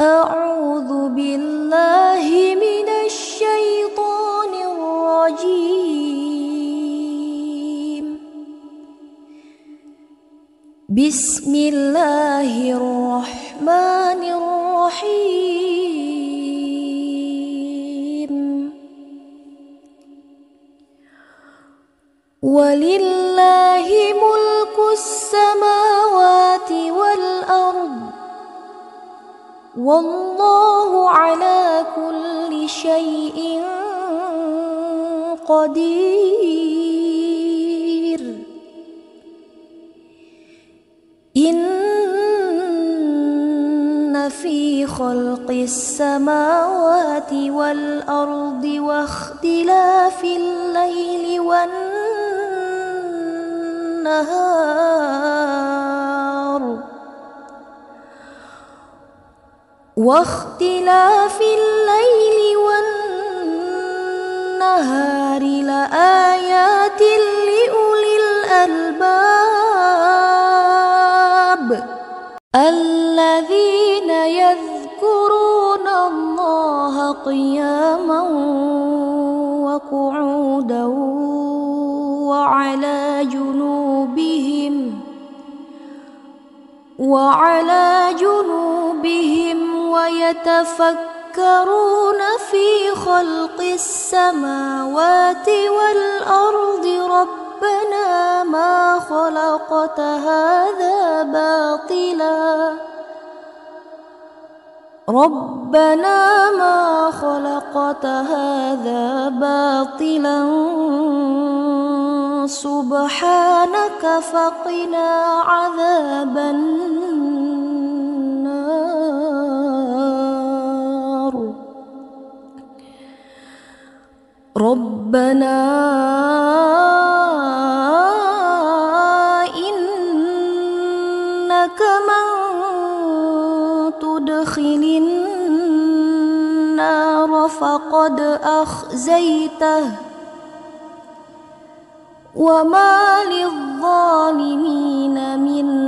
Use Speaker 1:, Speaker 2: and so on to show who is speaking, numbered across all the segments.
Speaker 1: أعوذ بالله من الشيطان الرجيم. بسم الله الرحمن الرحيم. ولله ملك السماوات والله على كل شيء قدير. إن في خلق السماوات والأرض واختلاف الليل والنهار واختلاف الليل والنهار لآيات لأولي الألباب. الذين يذكرون الله قياما وقعودا وعلى جنوبهم وعلى جنوبهم ويتفكرون في خلق السماوات والأرض. ربنا ما خلقت هذا باطلا. ربنا ما خلقت هذا باطلا. سبحانك فقنا عذاب النار. ربنا إنك من تدخل النار فقد أخزيته وما للظالمين من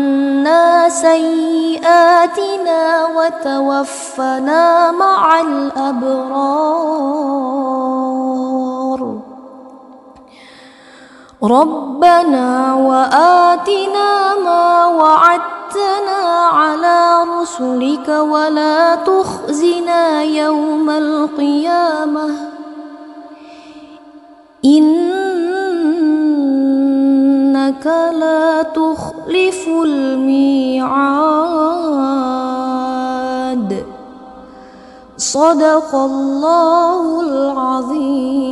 Speaker 1: سيئاتنا وتوفنا مع الأبرار. ربنا وآتنا ما وعدتنا على رسلك ولا تخزنا يوم القيامة. إنك لا تخلف الميعاد. صدق الله العظيم.